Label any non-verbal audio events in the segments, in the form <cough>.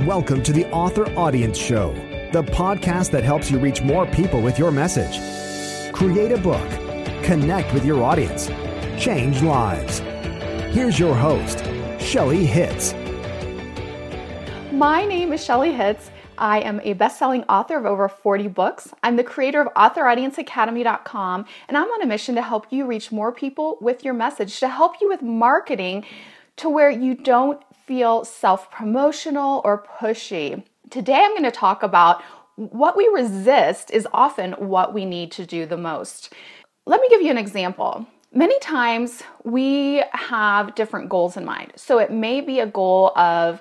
Welcome to the Author Audience Show, the podcast that helps you reach more people with your message. Create a book, connect with your audience, change lives. Here's your host, Shelly Hitz. My name is Shelly Hitz. I am a best-selling author of over 40 books. I'm the creator of authoraudienceacademy.com, and I'm on a mission to help you reach more people with your message, to help you with marketing to where you don't feel self-promotional or pushy. Today I'm going to talk about what we resist is often what we need to do the most. Let me give you an example. Many times we have different goals in mind. So it may be a goal of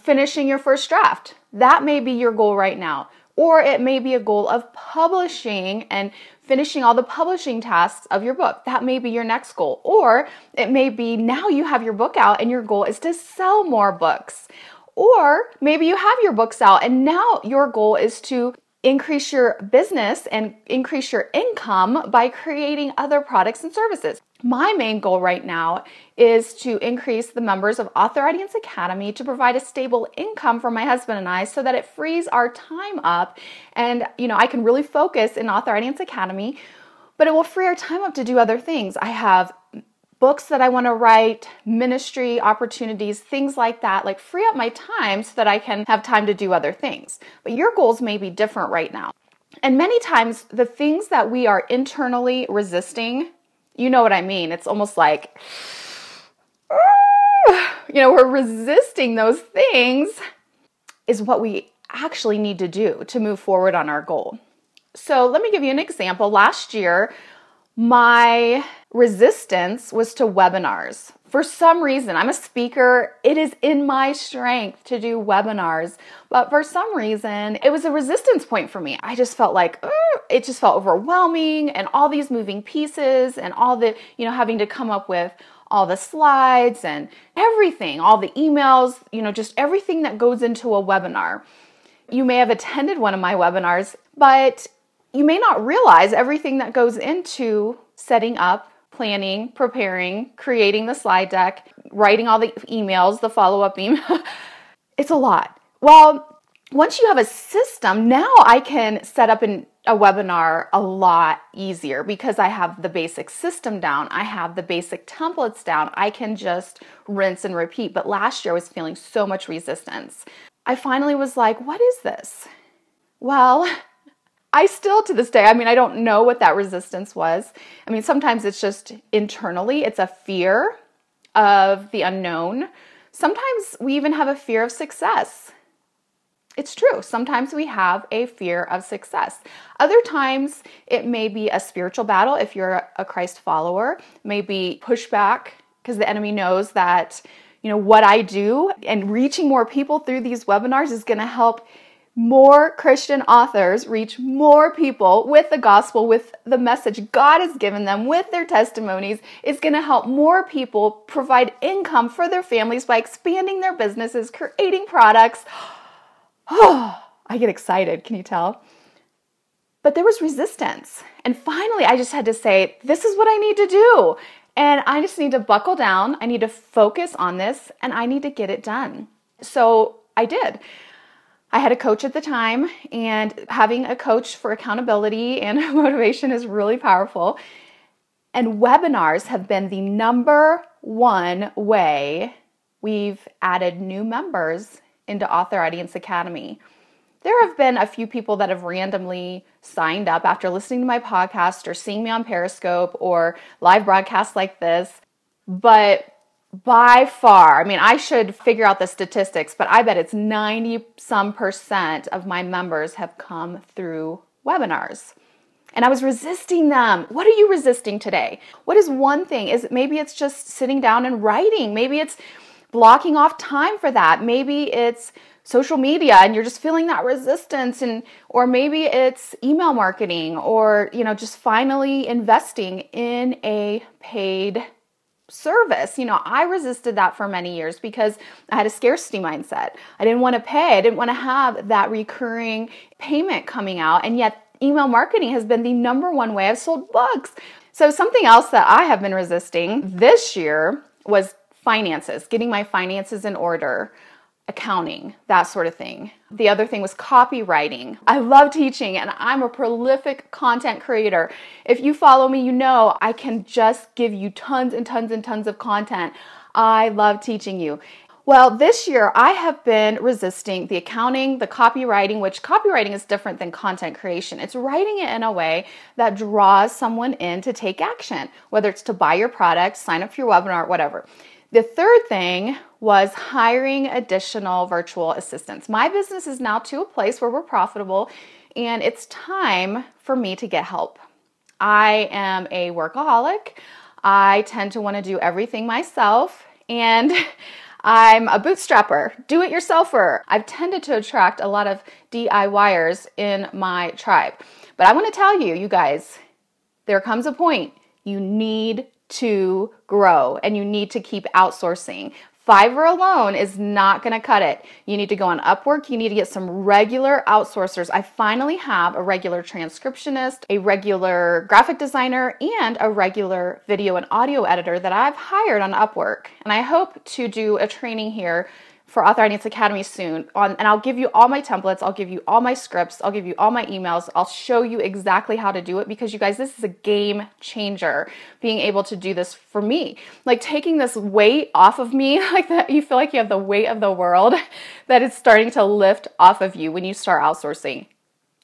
finishing your first draft. That may be your goal right now. Or it may be a goal of publishing and finishing all the publishing tasks of your book. That may be your next goal. Or it may be now you have your book out and your goal is to sell more books. Or maybe you have your books out and now your goal is to increase your business and increase your income by creating other products and services. My main goal right now is to increase the members of Author Audience Academy to provide a stable income for my husband and I so that it frees our time up and you know I can really focus in Author Audience Academy but it will free our time up to do other things. I have books that I want to write, ministry opportunities, things like that, like free up my time so that I can have time to do other things. But your goals may be different right now. And many times, the things that we are internally resisting, you know what I mean. It's almost like, <sighs> you know, we're resisting those things, is what we actually need to do to move forward on our goal. So, let me give you an example. Last year, my resistance was to webinars. For some reason, I'm a speaker. It is in my strength to do webinars. But for some reason, it was a resistance point for me. I just felt like oh, it just felt overwhelming and all these moving pieces and all the, you know, having to come up with all the slides and everything, all the emails, you know, just everything that goes into a webinar. You may have attended one of my webinars, but you may not realize everything that goes into setting up, planning, preparing, creating the slide deck, writing all the emails, the follow up email. <laughs> it's a lot. Well, once you have a system, now I can set up an, a webinar a lot easier because I have the basic system down. I have the basic templates down. I can just rinse and repeat. But last year I was feeling so much resistance. I finally was like, what is this? Well, <laughs> I still to this day, I mean, I don't know what that resistance was. I mean, sometimes it's just internally, it's a fear of the unknown. Sometimes we even have a fear of success. It's true. Sometimes we have a fear of success. Other times it may be a spiritual battle if you're a Christ follower, maybe pushback because the enemy knows that you know what I do and reaching more people through these webinars is going to help more Christian authors reach more people with the gospel, with the message God has given them, with their testimonies. It's going to help more people provide income for their families by expanding their businesses, creating products. Oh, <sighs> I get excited. Can you tell? But there was resistance. And finally, I just had to say, this is what I need to do. And I just need to buckle down. I need to focus on this and I need to get it done. So I did. I had a coach at the time, and having a coach for accountability <laughs> and motivation is really powerful. And webinars have been the number one way we've added new members into Author Audience Academy. There have been a few people that have randomly signed up after listening to my podcast or seeing me on Periscope or live broadcasts like this, but by far, I mean, I should figure out the statistics, but I bet it's 90 some percent of my members have come through webinars. And I was resisting them. What are you resisting today? What is one thing? Is maybe it's just sitting down and writing. Maybe it's blocking off time for that. Maybe it's social media and you're just feeling that resistance and or maybe it's email marketing or you know just finally investing in a paid service. You know, I resisted that for many years because I had a scarcity mindset. I didn't want to pay, I didn't want to have that recurring payment coming out. And yet, email marketing has been the number one way I've sold books. So, something else that I have been resisting this year was finances, getting my finances in order. Accounting, that sort of thing. The other thing was copywriting. I love teaching and I'm a prolific content creator. If you follow me, you know I can just give you tons and tons and tons of content. I love teaching you. Well, this year I have been resisting the accounting, the copywriting, which copywriting is different than content creation. It's writing it in a way that draws someone in to take action, whether it's to buy your product, sign up for your webinar, whatever. The third thing was hiring additional virtual assistants. My business is now to a place where we're profitable and it's time for me to get help. I am a workaholic. I tend to want to do everything myself and <laughs> I'm a bootstrapper, do it yourselfer. I've tended to attract a lot of DIYers in my tribe. But I want to tell you, you guys, there comes a point you need to grow and you need to keep outsourcing. Fiverr alone is not going to cut it. You need to go on Upwork. You need to get some regular outsourcers. I finally have a regular transcriptionist, a regular graphic designer, and a regular video and audio editor that I've hired on Upwork. And I hope to do a training here for Author Audience Academy soon on and I'll give you all my templates, I'll give you all my scripts, I'll give you all my emails. I'll show you exactly how to do it because you guys this is a game changer being able to do this for me. Like taking this weight off of me <laughs> like that you feel like you have the weight of the world <laughs> that is starting to lift off of you when you start outsourcing.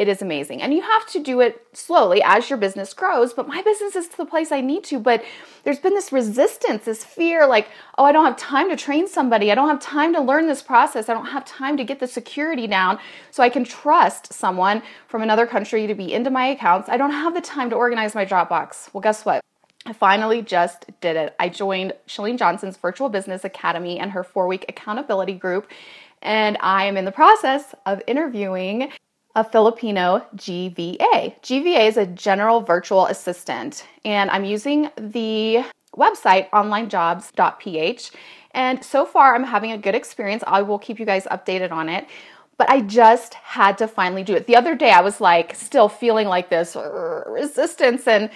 It is amazing. And you have to do it slowly as your business grows. But my business is to the place I need to. But there's been this resistance, this fear like, oh, I don't have time to train somebody. I don't have time to learn this process. I don't have time to get the security down so I can trust someone from another country to be into my accounts. I don't have the time to organize my Dropbox. Well, guess what? I finally just did it. I joined Chalene Johnson's Virtual Business Academy and her four week accountability group. And I am in the process of interviewing a Filipino GVA. GVA is a general virtual assistant, and I'm using the website onlinejobs.ph. And so far, I'm having a good experience. I will keep you guys updated on it. But I just had to finally do it. The other day, I was like, still feeling like this resistance, and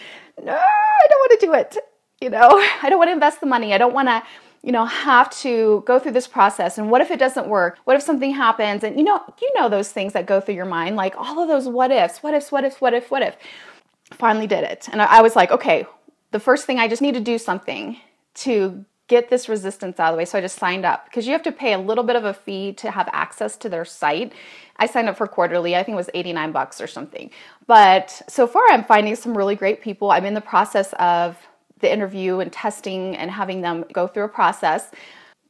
no, I don't want to do it. You know, <laughs> I don't want to invest the money. I don't want to you know, have to go through this process. And what if it doesn't work? What if something happens? And you know, you know those things that go through your mind, like all of those what ifs, what ifs, what ifs, what if, what if. Finally did it. And I was like, okay, the first thing I just need to do something to get this resistance out of the way. So I just signed up because you have to pay a little bit of a fee to have access to their site. I signed up for quarterly. I think it was 89 bucks or something. But so far I'm finding some really great people. I'm in the process of the interview and testing and having them go through a process.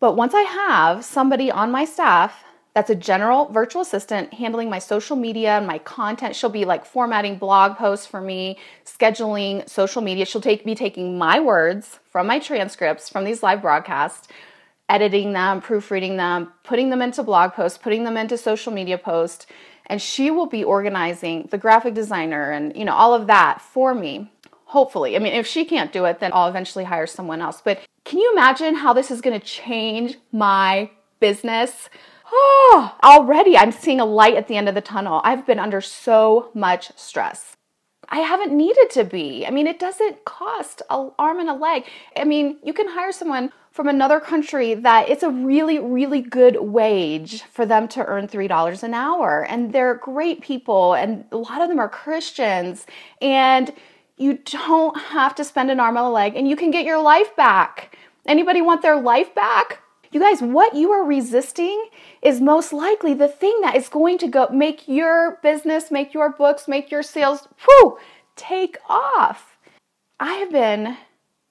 But once I have somebody on my staff that's a general virtual assistant handling my social media and my content. She'll be like formatting blog posts for me, scheduling social media. She'll take be taking my words from my transcripts from these live broadcasts, editing them, proofreading them, putting them into blog posts, putting them into social media posts, and she will be organizing the graphic designer and you know all of that for me Hopefully. I mean, if she can't do it, then I'll eventually hire someone else. But can you imagine how this is going to change my business? Oh, already I'm seeing a light at the end of the tunnel. I've been under so much stress. I haven't needed to be. I mean, it doesn't cost an arm and a leg. I mean, you can hire someone from another country that it's a really, really good wage for them to earn $3 an hour. And they're great people, and a lot of them are Christians. And you don't have to spend an arm and a leg and you can get your life back. Anybody want their life back? You guys, what you are resisting is most likely the thing that is going to go make your business, make your books, make your sales, whoo, take off. I have been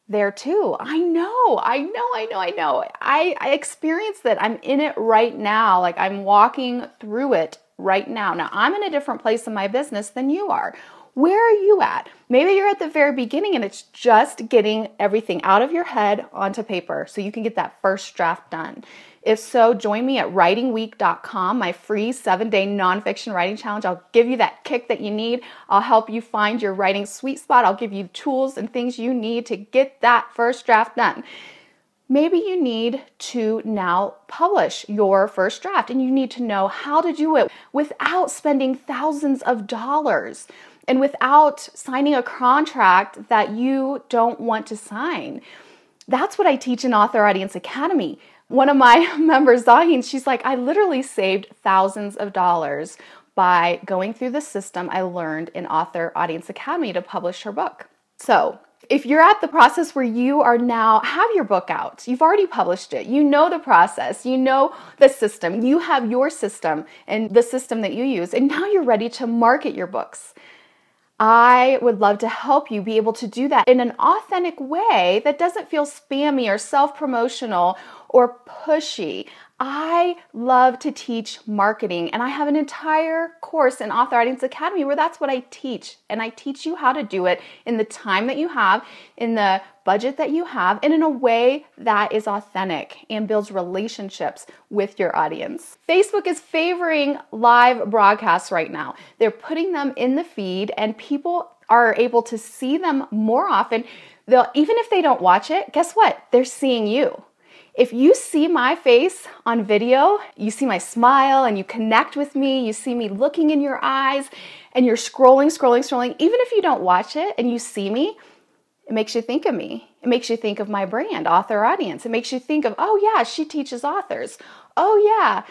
there too. I know, I know, I know, I know. I, I experienced that. I'm in it right now. Like I'm walking through it right now. Now, I'm in a different place in my business than you are. Where are you at? Maybe you're at the very beginning and it's just getting everything out of your head onto paper so you can get that first draft done. If so, join me at writingweek.com, my free seven day nonfiction writing challenge. I'll give you that kick that you need. I'll help you find your writing sweet spot. I'll give you tools and things you need to get that first draft done. Maybe you need to now publish your first draft and you need to know how to do it without spending thousands of dollars and without signing a contract that you don't want to sign. That's what I teach in Author Audience Academy. One of my <laughs> members, Zaheen, she's like, I literally saved thousands of dollars by going through the system I learned in Author Audience Academy to publish her book. So, if you're at the process where you are now have your book out, you've already published it, you know the process, you know the system, you have your system and the system that you use, and now you're ready to market your books. I would love to help you be able to do that in an authentic way that doesn't feel spammy or self promotional or pushy. I love to teach marketing, and I have an entire course in Author Audience Academy where that's what I teach. And I teach you how to do it in the time that you have, in the budget that you have, and in a way that is authentic and builds relationships with your audience. Facebook is favoring live broadcasts right now, they're putting them in the feed, and people are able to see them more often. They'll, even if they don't watch it, guess what? They're seeing you. If you see my face on video, you see my smile and you connect with me, you see me looking in your eyes, and you're scrolling, scrolling, scrolling, even if you don't watch it and you see me, it makes you think of me. It makes you think of my brand, Author Audience. It makes you think of, oh, yeah, she teaches authors. Oh, yeah,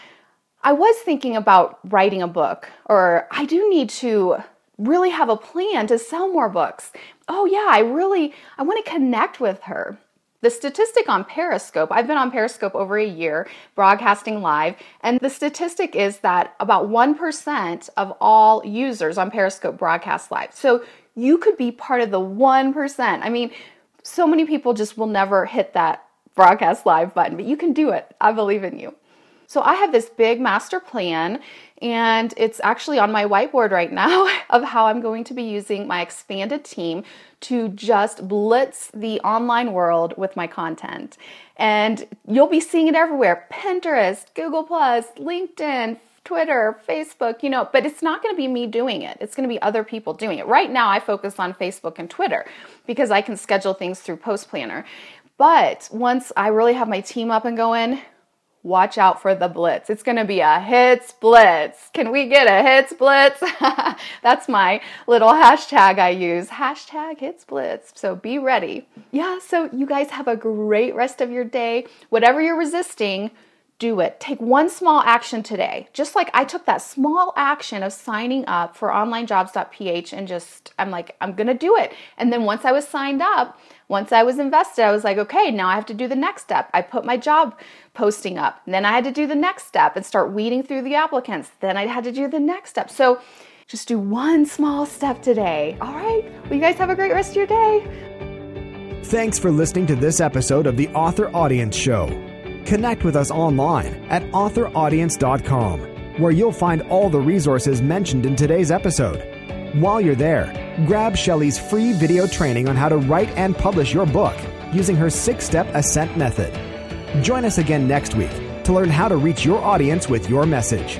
I was thinking about writing a book, or I do need to really have a plan to sell more books. Oh, yeah, I really, I want to connect with her. The statistic on Periscope, I've been on Periscope over a year, broadcasting live, and the statistic is that about 1% of all users on Periscope broadcast live. So you could be part of the 1%. I mean, so many people just will never hit that broadcast live button, but you can do it. I believe in you. So I have this big master plan and it's actually on my whiteboard right now <laughs> of how I'm going to be using my expanded team to just blitz the online world with my content. And you'll be seeing it everywhere Pinterest, Google, Plus, LinkedIn, Twitter, Facebook, you know, but it's not going to be me doing it. It's going to be other people doing it. Right now, I focus on Facebook and Twitter because I can schedule things through Post Planner. But once I really have my team up and going, watch out for the blitz. It's going to be a Hitz blitz. Can we get a Hitz blitz? <laughs> That's my little hashtag I use. Hashtag Hitz blitz. So be ready. Yeah, so you guys have a great rest of your day. Whatever you're resisting, do it. Take one small action today. Just like I took that small action of signing up for onlinejobs.ph and just, I'm like, I'm going to do it. And then once I was signed up, once I was invested, I was like, okay, now I have to do the next step. I put my job posting up. And then I had to do the next step and start weeding through the applicants. Then I had to do the next step. So just do one small step today. All right? Well, you guys have a great rest of your day. Thanks for listening to this episode of the Author Audience Show. Connect with us online at authoraudience.com, where you'll find all the resources mentioned in today's episode. While you're there, grab Shelly's free video training on how to write and publish your book using her six step ascent method. Join us again next week to learn how to reach your audience with your message.